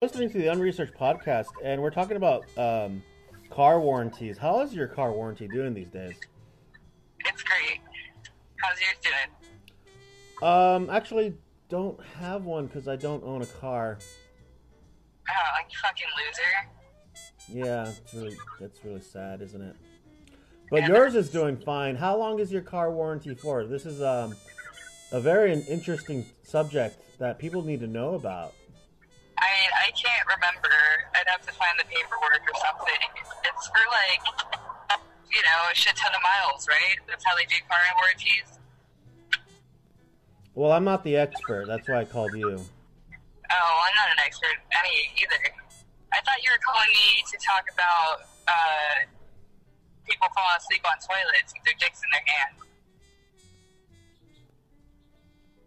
listening to the Unresearched podcast, and we're talking about um, car warranties. How is your car warranty doing these days? It's great. How's yours doing? Um, actually, don't have one because I don't own a car. Oh, like fucking loser. Yeah, it's really that's really sad, isn't it? But yours is doing fine. How long is your car warranty for? This is um, a very interesting subject that people need to know about. Know, a shit ton of miles, right? That's how they do car warranties. Well, I'm not the expert. That's why I called you. Oh, I'm not an expert any either. I thought you were calling me to talk about uh, people falling asleep on toilets with their dicks in their hands.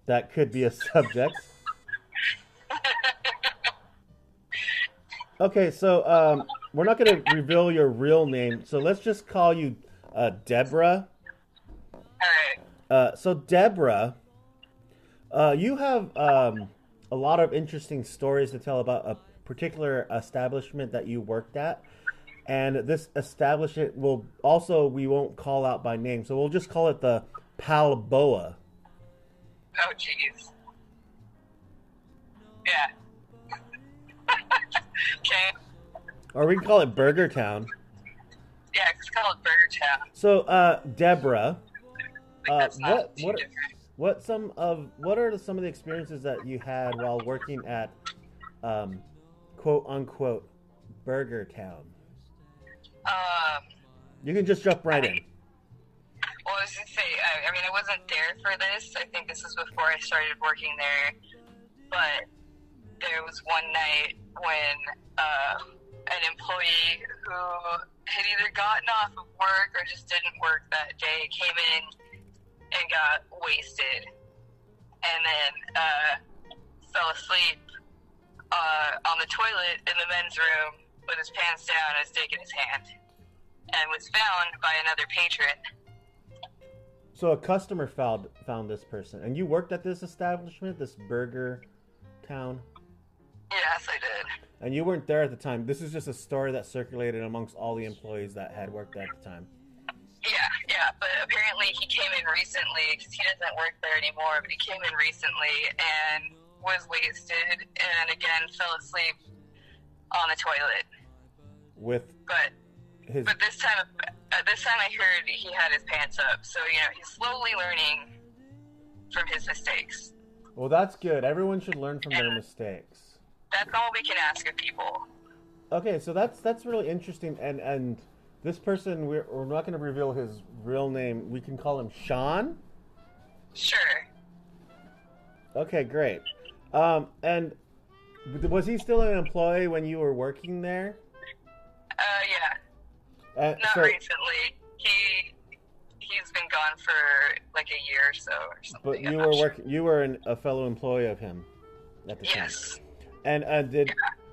That could be a subject. Okay, so um, we're not going to reveal your real name, so let's just call you uh, Deborah. All right. Uh, so Deborah, uh, you have um, a lot of interesting stories to tell about a particular establishment that you worked at, and this establishment will also we won't call out by name, so we'll just call it the Palboa. Oh, jeez. Yeah. okay. Or we can call it Burger Town. Yeah, it's called Burger Town. So, uh, Deborah, uh, what what different. what some of what are some of the experiences that you had while working at, um, quote unquote, Burger Town? Um, You can just jump right in. well, I was gonna say, I, I mean, I wasn't there for this. I think this was before I started working there. But there was one night when uh, an employee who had either gotten off of work or just didn't work that day came in and got wasted, and then uh, fell asleep uh, on the toilet in the men's room with his pants down and dick in his hand, and was found by another patron. So a customer found found this person, and you worked at this establishment, this Burger Town, Yes, I did. and you weren't there at the time. This is just a story that circulated amongst all the employees that had worked there at the time. Yeah, yeah, but apparently he came in recently because he doesn't work there anymore. But he came in recently and was wasted, and again fell asleep on the toilet. With But his but this time, uh, this time I heard he had his pants up. So you know he's slowly learning from his mistakes. well, that's good. Everyone should learn from their mistakes. That's all we can ask of people. Okay, so that's that's really interesting, and and this person we're, we're not going to reveal his real name. We can call him Sean. Sure. Okay, great. Um, and was he still an employee when you were working there? Uh, yeah. Uh, Not so, recently. He he's been gone for like a year or so or something. but I'm you not were sure. working. You were an, a fellow employee of him at the time. And uh, did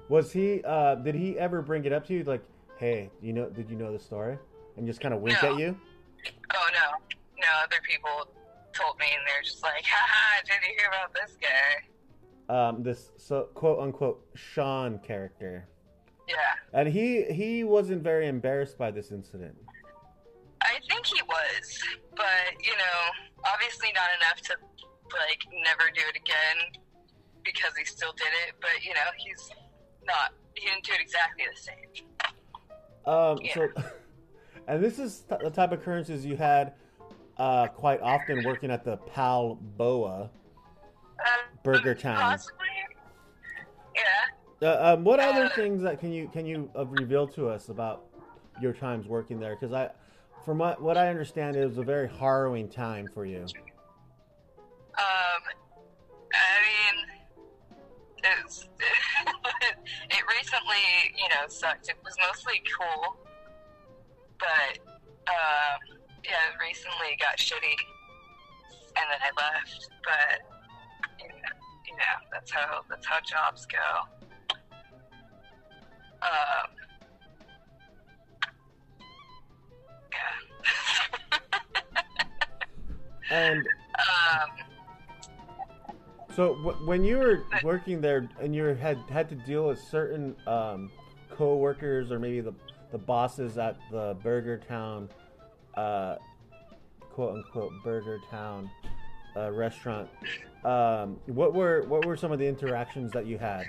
was he? Uh, did he ever bring it up to you? Like, hey, you know, did you know the story? And just kind of wink No. at you? Oh no, no. Other people told me, and they're just like, "Haha, did you hear about this guy?" Um, this so quote unquote Sean character, Yeah, and he he wasn't very embarrassed by this incident. I think he was, but you know, obviously not enough to like never do it again because he still did it. But you know, he's not. He didn't do it exactly the same. Um, Yeah. so, and this is th- the type of occurrences you had uh, quite often working at the Pal Boa. Uh, Burger Town. Possibly. Yeah. Uh, um, what other Uh, things that can you can you uh, reveal to us about your times working there? Because I, from what what I understand, it was a very harrowing time for you. Um, it's, it recently, you know, sucked. It was mostly cool, but um, yeah, it recently got shitty, and then I left. But you know, you know, that's how that's how jobs go. Um, yeah. And So w- when you were working there and you had had to deal with certain um, co-workers or maybe the the bosses at the Burger Town, uh, quote unquote Burger Town uh, restaurant, um, what were what were some of the interactions that you had?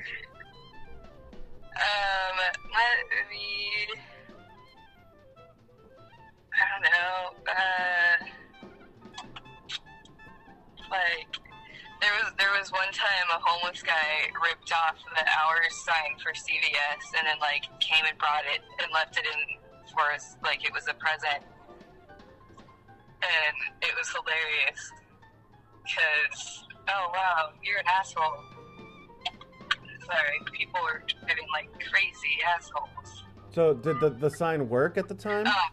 The hours sign for CVS and then like came and brought it and left it in for us like it was a present, and it was hilarious because oh wow you're an asshole. Sorry, people were driving like crazy assholes. So did the, the sign work at the time? Oh,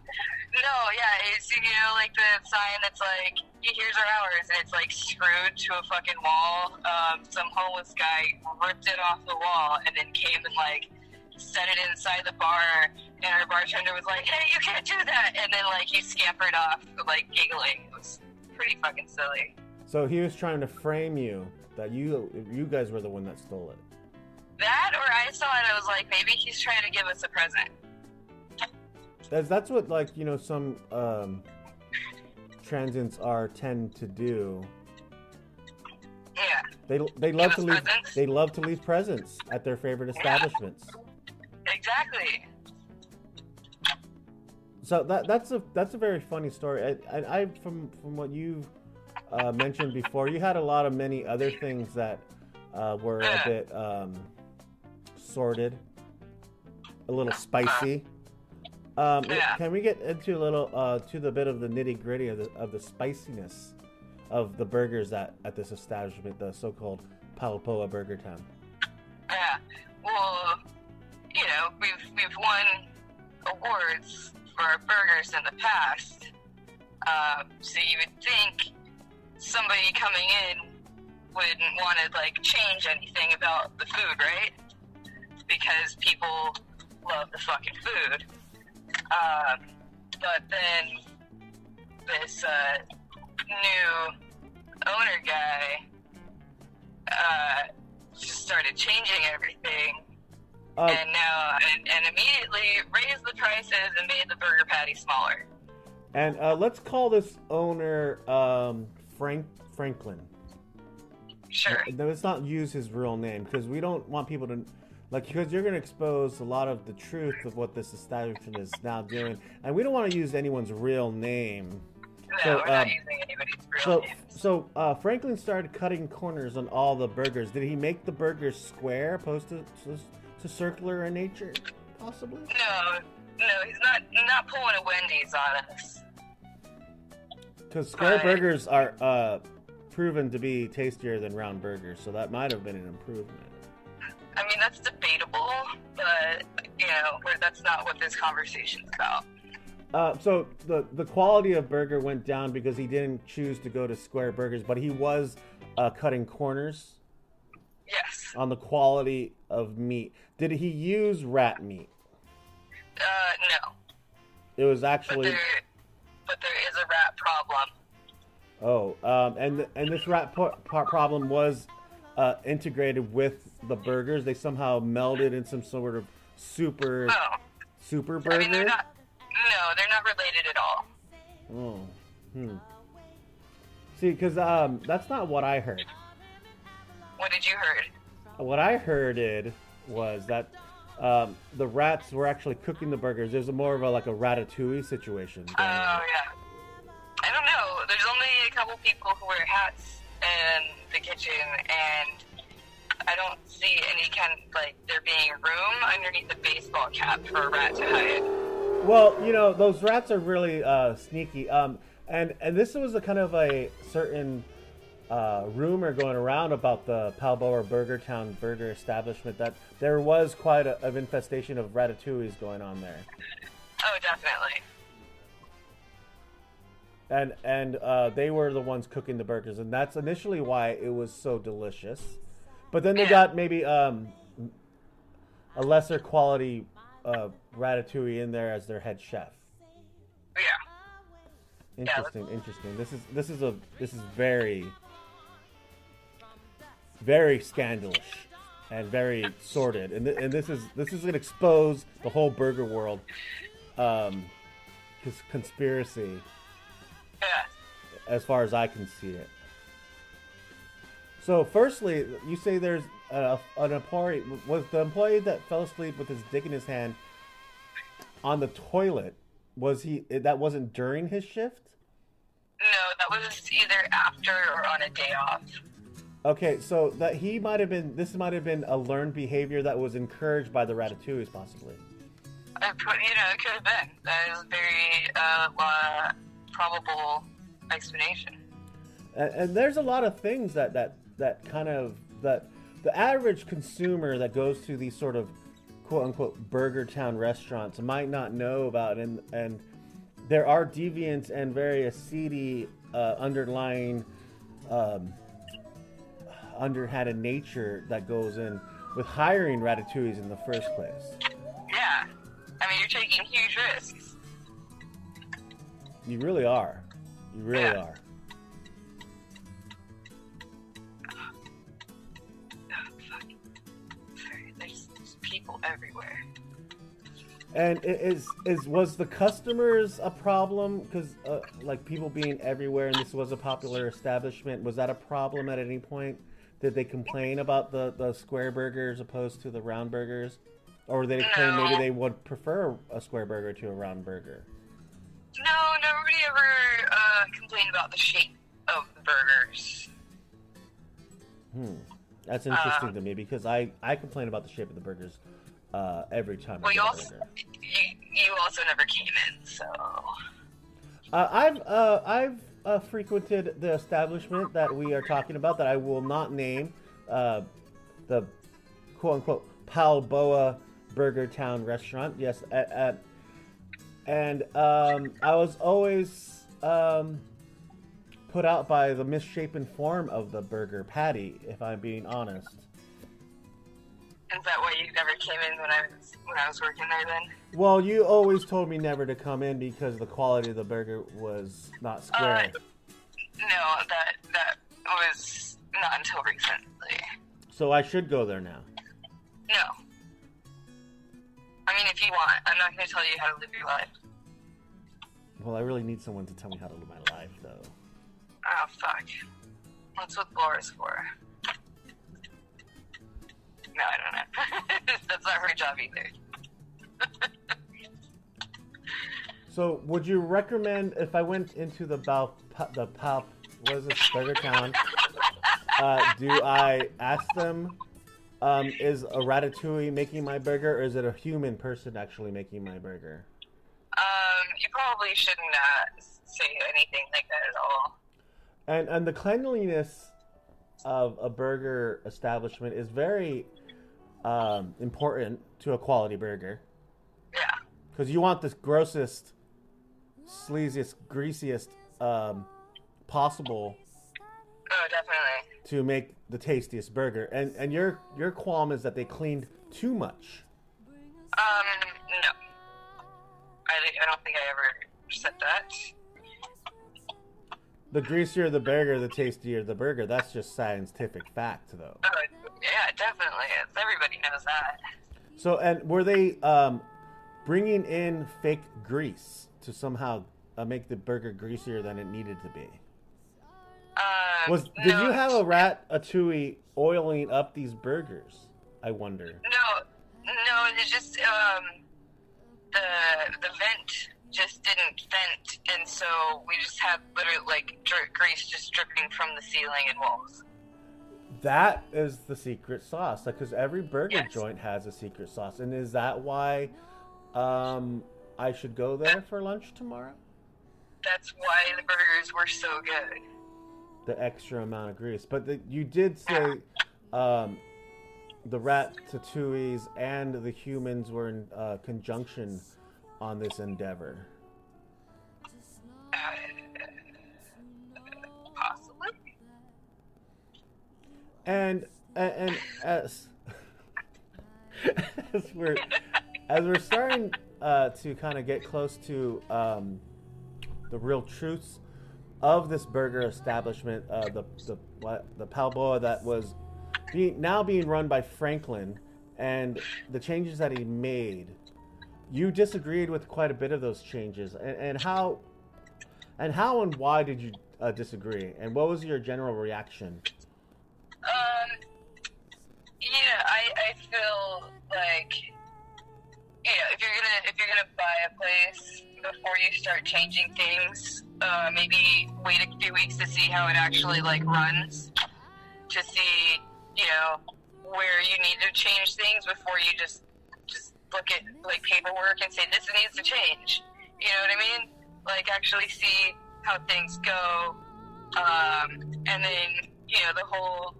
no, yeah, it's you know like the sign that's like here's our hours, and it's like screwed to a fucking wall. Um, some homeless guy ripped it off the wall and then came and like set it inside the bar, and our bartender was like, "Hey, you can't do that!" And then like he scampered off, like giggling. It was pretty fucking silly. So he was trying to frame you that you you guys were the one that stole it. That, or I saw it, I was like, maybe he's trying to give us a present. That's that's what like you know some um, transients are tend to do. Yeah, They they love to leave presents? they love to leave presents at their favorite establishments. exactly. So that that's a that's a very funny story. I, I, I from from what you've uh, mentioned before, you had a lot of many other things that uh, were a bit um, sordid, a little spicy. Um, Yeah. Can we get into a little uh, to the bit of the nitty gritty of the of the spiciness of the burgers at at this establishment, the so-called Palapoa Burger Town? Yeah. Well, you know, we've we've won awards for our burgers in the past. Um, so you would think somebody coming in wouldn't want to like change anything about the food, right? Because people love the fucking food. Um, but then this uh, new owner guy uh, just started changing everything Uh, and now and, and immediately raised the prices and made the burger patty smaller. and uh, let's call this owner um, Frank Franklin. Sure. Let's not use his real name because we don't want people to like because you're going to expose a lot of the truth of what this establishment is now doing, and we don't want to use anyone's real name. No, So, we're not um, using anybody's real So, names. so uh, Franklin started cutting corners on all the burgers. Did he make the burgers square, opposed to to, to circular in nature, possibly? No, no, he's not not pulling a Wendy's on us. Because square Right. burgers are uh, proven to be tastier than round burgers, so that might have been an improvement. I mean, that's debatable, but you know, that's not what this conversation's about. Uh, so the the quality of burger went down because he didn't choose to go to square burgers, but he was uh, cutting corners Yes. on the quality of meat. Did he use rat meat? Uh, no, It was but actually there, but there is a rat problem. oh, um, and and this rat po- problem was uh, integrated with the burgers. They somehow melded in some sort of super Oh, super I mean, they're burger. not. No, they're not related at all. Oh, hmm. See, because um, that's not what I heard. What did you heard? What I heard was that um, the rats were actually cooking the burgers. There's a more of a like a ratatouille situation. Oh yeah. I don't know. There's only a couple people who wear hats the kitchen, and I don't see any kind of like there being room underneath the baseball cap for a rat to hide. Well, you know, those rats are really uh, sneaky. Um, and and this was a kind of a certain uh, rumor going around about the Palboa Burger Town burger establishment that there was quite a, of infestation of ratatouilles going on there. Oh, definitely. And and uh, they were the ones cooking the burgers, and that's initially why it was so delicious. But then they Yeah. got maybe um, a lesser quality uh, ratatouille in there as their head chef. Yeah. Interesting, interesting. This is this is a this is very very scandalous and very sordid. And, th- and this is this is gonna expose the whole burger world, um, conspiracy Yeah. as far as I can see it. So, firstly, you say there's a, an employee was the employee that fell asleep with his dick in his hand on the toilet. Was he? That wasn't during his shift. No, that was either after or on a day off. Okay, so that he might have been. This might have been a learned behavior that was encouraged by the Ratatouilles, possibly. Put, you know, it could have been. That is very uh, uh, probable explanation. And, and there's a lot of things that that that kind of that the average consumer that goes to these sort of quote unquote burger town restaurants might not know about and and there are deviant and very seedy uh, underlying um, underhanded nature that goes in with hiring ratatouilles in the first place Yeah. I mean, you're taking huge risks. You really are you really Yeah. are Oh, fuck. Sorry, there's, there's people everywhere. And is is was the customers a problem? Because uh, like people being everywhere, and this was a popular establishment. Was that a problem at any point? Did they complain about the the square burgers opposed to the round burgers, or did they claim maybe they would prefer a square burger to a round burger? No, nobody ever uh, complained about the shape of the burgers. Hmm, that's interesting Uh, to me because I I complain about the shape of the burgers uh, every time Well, I you also you, you also never came in, so Uh, I've uh, I've uh, frequented the establishment that we are talking about that I will not name, uh, the quote unquote Palboa Burger Town restaurant. Yes, at, at, and um, I was always um, put out by the misshapen form of the burger patty. If I'm being honest. is that why you never came in when I was when I was working there? Then Well, you always told me never to come in because the quality of the burger was not square. no, that that was not until recently. so I should go there now. No. If you want, I'm not going to tell you how to live your life. Well, I really need someone to tell me how to live my life, though. Oh fuck. That's what Laura's for. No, I don't know. That's not her job either. So, would you recommend if I went into the Bal, the Pal, what is this, Burger Town? Uh, do I ask them, um, is a ratatouille making my burger, or is it a human person actually making my burger? Um, you probably shouldn't uh, say anything like that at all. And and the cleanliness of a burger establishment is very um, important to a quality burger. Yeah. because you want the grossest, sleaziest, greasiest um, possible Oh, definitely. To make the tastiest burger. And and your your qualm is that they cleaned too much. Um, no. I, I don't think I ever said that. The greasier the burger, the tastier the burger. That's just scientific fact, though. Uh, yeah, definitely. It's, everybody knows that. So, and were they um, bringing in fake grease to somehow uh, make the burger greasier than it needed to be? Um, Was did no, you have a ratatouille oiling up these burgers? I wonder. No, no. It's just um, the the vent just didn't vent, and so we just had literally like dri- grease just dripping from the ceiling and walls. That is the secret sauce, because every burger Yes. joint has a secret sauce, and is that why um, I should go there for lunch tomorrow? That's why the burgers were so good. The extra amount of grease, but the, you did say um, the rat tatouis and the humans were in uh, conjunction on this endeavor. And and, and as as we're as we're starting uh, to kind of get close to um, the real truths of this burger establishment, uh, the the what, the Palboa that was being, now being run by Franklin and the changes that he made, you disagreed with quite a bit of those changes. And, and how and how and why did you uh, disagree? And what was your general reaction? Um, yeah, I, I feel like yeah, if you're gonna if you're gonna buy a place before you start changing things, uh, maybe wait a few weeks to see how it actually like runs, to see you know where you need to change things before you just just look at like paperwork and say this needs to change. You know what I mean? Like actually see how things go, um, and then you know the whole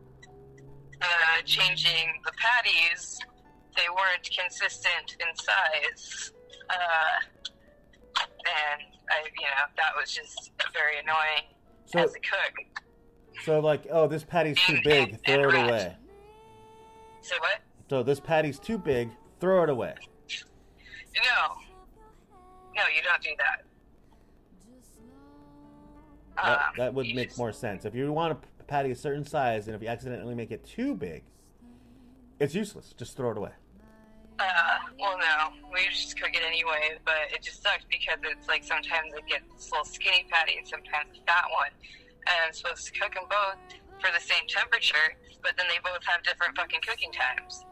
uh, changing the patties. They weren't consistent in size, uh, and I, you know, that was just very annoying So, as a cook. so like, oh, this patty's too And- big, and- throw and it away. So what? So this patty's too big, throw it away. No, no, you don't do that. That, Um, that would make just- more sense. If you want a patty a certain size, and if you accidentally make it too big, it's useless. Just throw it away. Uh, well, no, we just cook it anyway, but it just sucks because it's like sometimes it gets a little skinny patty and sometimes a fat one. And I'm supposed to cook them both for the same temperature, but then they both have different fucking cooking times.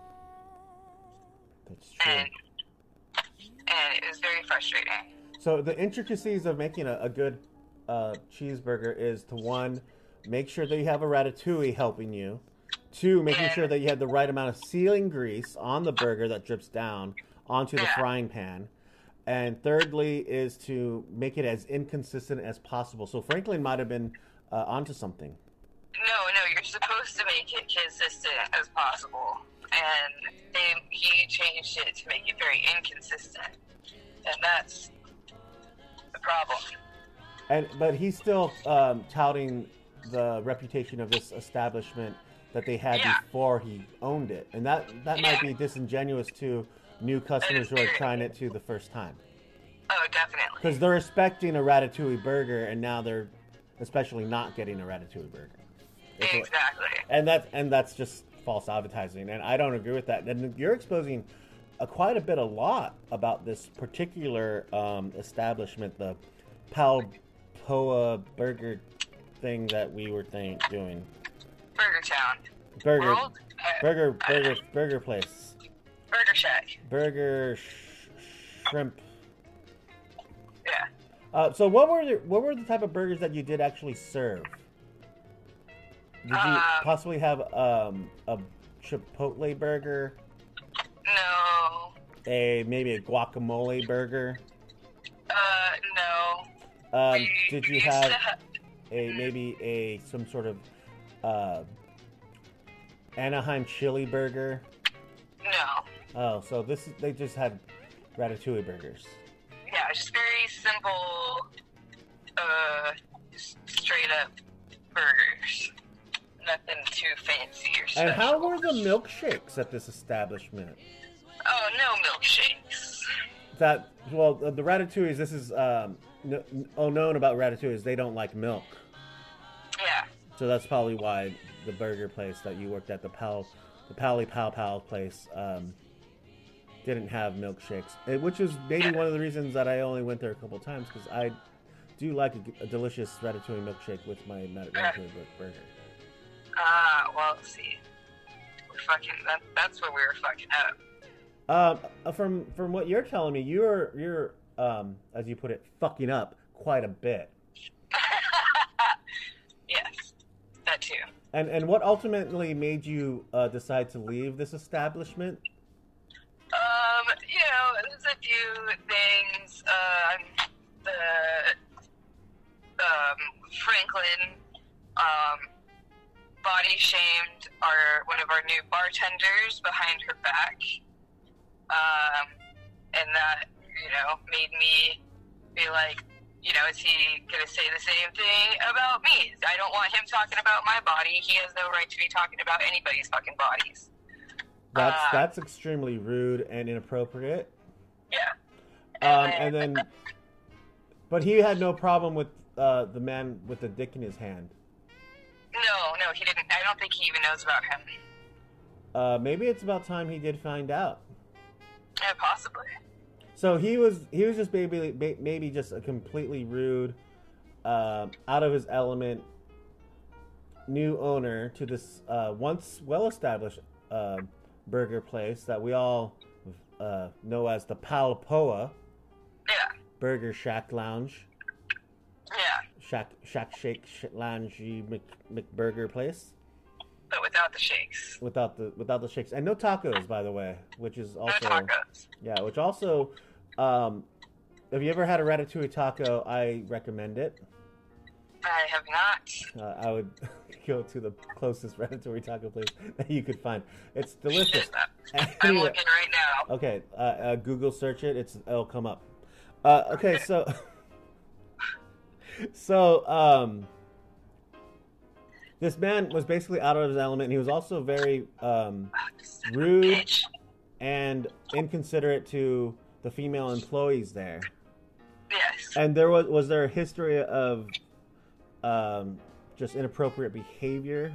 That's true. And, and it was very frustrating. So the intricacies of making a, a good uh, cheeseburger is to one, make sure that you have a ratatouille helping you. Two, making sure that you have the right amount of sealing grease on the burger that drips down onto the frying pan. And thirdly is to make it as inconsistent as possible. So Franklin might have been uh, onto something. No, no, you're supposed to make it consistent as possible. And they, he changed it to make it very inconsistent. And that's the problem. And but he's still um, touting the reputation of this establishment that they had Yeah. before he owned it, and that that might be disingenuous to new customers who are trying it to the first time Oh, definitely. because they're expecting a ratatouille burger, and now they're especially not getting a ratatouille burger. A- Exactly. and that and that's just false advertising, and I don't agree with that. And you're exposing uh, quite a bit, a lot about this particular um, establishment, the Palpoa Burger thing that we were think, doing. Burger Town. Burger, World? Uh, burger, burger, burger place, Burger Shack. burger, sh- shrimp. Yeah. Uh, so what were the, what were the type of burgers that you did actually serve? Did you Um, possibly have um, a chipotle burger? No. a maybe a guacamole burger. Uh, no. Um, We- did you used have a maybe a some sort of uh, Anaheim chili burger? no. Oh, so this is, they just had ratatouille burgers. Yeah, just very simple, uh, straight up burgers. Nothing too fancy or special. And how were the milkshakes at this establishment? Oh, no milkshakes. That well, the, the ratatouilles. This is um, n- oh known about ratatouilles. They don't like milk. So that's probably why the burger place that you worked at, the Pal, the Pally Pow Pow place, um, didn't have milkshakes. Which is maybe one of the reasons that I only went there a couple times because I do like a, a delicious ratatouille milkshake with my ratatouille burger. Ah, well, see. We're fucking, that, that's where we were fucking up. Um, uh, from from what you're telling me, you're you're um, as you put it, fucking up quite a bit. yes, that too. And and what ultimately made you uh, decide to leave this establishment? Um, you know, there's a few things. Um, the um, Franklin um, body shamed our one of our new bartenders behind her back, um, and that you know made me be like, you know, is he gonna say the same thing about me? I don't want him talking about my body. He has no right to be talking about anybody's fucking bodies. That's Uh, that's extremely rude and inappropriate. Yeah. Um, and then, but he had no problem with uh, the man with the dick in his hand. No, no, he didn't. I don't think he even knows about him. uh, maybe it's about time he did find out. Yeah, possibly. So he was he was just maybe maybe just a completely rude, uh, out of his element, new owner to this uh, once well established uh, burger place that we all uh, know as the Palpoa Yeah, Burger Shack Lounge, yeah, Shack Shack Shake Sh- Lounge Mc, McBurger place without the shakes. without the without the shakes and no tacos by the way, which is also no tacos. Yeah, which also, um, if you ever had a ratatouille taco, I recommend it. I have not. Uh, I would go to the closest ratatouille taco place that you could find. It's delicious. I'm looking right now. okay, uh, uh, Google search it. It's it'll come up. Uh, okay, so so um, this man was basically out of his element. and He was also very um, rude and inconsiderate to the female employees there. Yes. And there was was there a history of um, just inappropriate behavior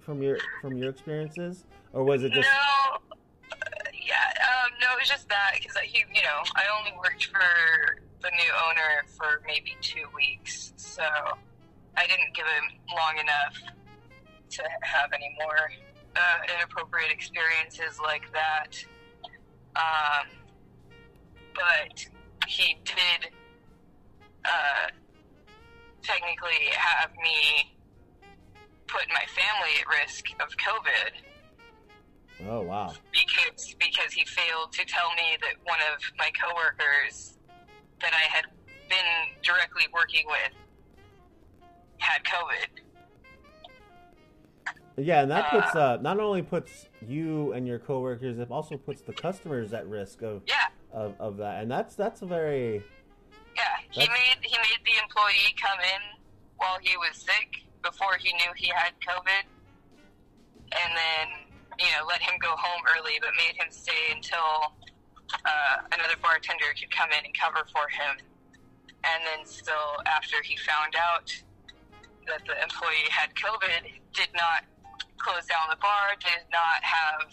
from your from your experiences, or was it just No. uh, Yeah. Um, no, it was just that because he, you know, I only worked for the new owner for maybe two weeks, so I didn't give him long enough to have any more uh, inappropriate experiences like that. Um, but he did uh, technically have me put my family at risk of COVID oh wow because because he failed to tell me that one of my coworkers that I had been directly working with had COVID. yeah, and that puts uh, not only puts you and your coworkers, it also puts the customers at risk of Yeah, of, of that, and that's that's a very yeah. He made he made the employee come in while he was sick before he knew he had COVID, and then you know let him go home early, but made him stay until uh, another bartender could come in and cover for him. And then still, after he found out that the employee had COVID, did not close down the bar, did not have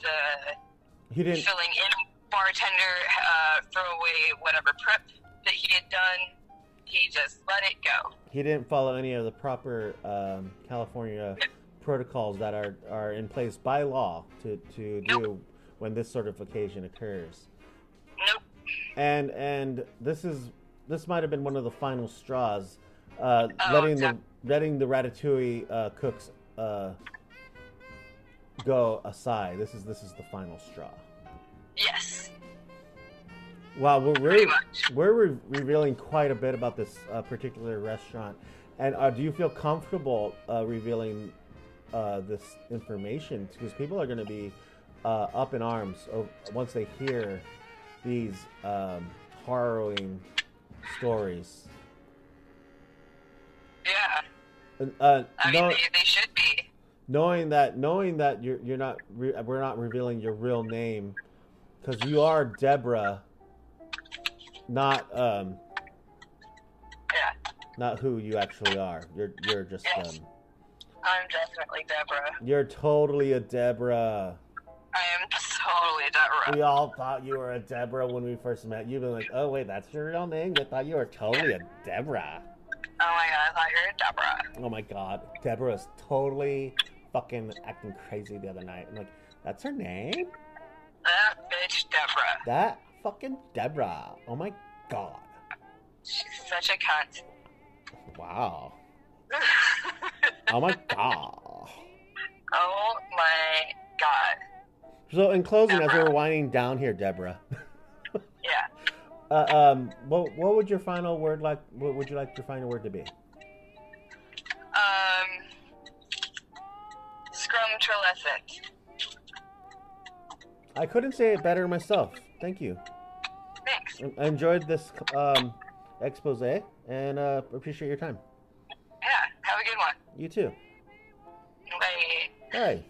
the he didn't filling in bartender uh, throw away whatever prep that he had done. He just let it go. he didn't follow any of the proper um, California protocols that are, are in place by law to, to do when this sort of occasion occurs. Nope. And and this is this might have been one of the final straws, uh, Oh, letting the letting the ratatouille uh, cooks uh, go aside. This is this is the final straw. Yes. Wow, we're re- we're re- revealing quite a bit about this uh, particular restaurant. And uh, do you feel comfortable uh, revealing uh, this information? Because people are going to be uh, up in arms once they hear these um, harrowing stories. Uh, I mean, know- they, they should be. knowing that knowing that you're you're not re- we're not revealing your real name because you are Deborah, not um Yeah. not who you actually are. You're you're just Yes. um I'm definitely Deborah. you're totally a Deborah. I am totally Deborah. We all thought you were a Deborah when we first met. You've been like, oh wait, that's your real name. I thought you were totally a Deborah. Oh my god, I thought you were Deborah. Oh my god, Deborah's totally fucking acting crazy the other night. I'm like, that's her name. That bitch Deborah. That fucking Deborah. Oh my god. She's such a cunt. Wow. Oh my god. oh my god. So in closing, as we're winding down here, Deborah. uh, um, what what would your final word like? What would you like your final word to be? Um. Scrumtrulescent. I couldn't say it better myself. Thank you. Thanks. I enjoyed this um, expose and uh, appreciate your time. Yeah. Have a good one. You too. Bye. Bye.